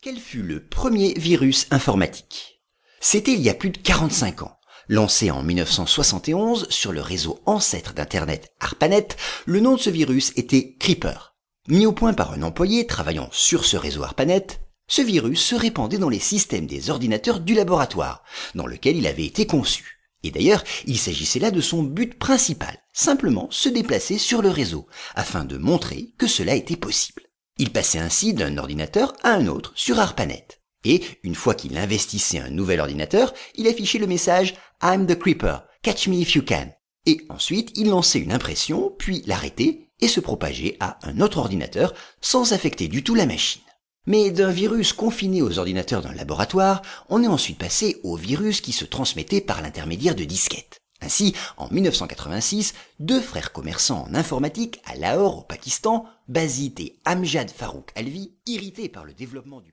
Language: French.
Quel fut le premier virus informatique? C'était il y a plus de 45 ans. Lancé en 1971 sur le réseau ancêtre d'Internet ARPANET, le nom de ce virus était Creeper. Mis au point par un employé travaillant sur ce réseau ARPANET, ce virus se répandait dans les systèmes des ordinateurs du laboratoire, dans lequel il avait été conçu. Et d'ailleurs, il s'agissait là de son but principal, simplement se déplacer sur le réseau, afin de montrer que cela était possible. Il passait ainsi d'un ordinateur à un autre sur ARPANET. Et une fois qu'il investissait un nouvel ordinateur, il affichait le message I'm the Creeper, catch me if you can. Et ensuite, il lançait une impression, puis l'arrêtait et se propageait à un autre ordinateur sans affecter du tout la machine. Mais d'un virus confiné aux ordinateurs d'un laboratoire, on est ensuite passé au virus qui se transmettait par l'intermédiaire de disquettes. Ainsi, en 1986, deux frères commerçants en informatique à Lahore au Pakistan, Bazit et Amjad Farouk Alvi, irrités par le développement du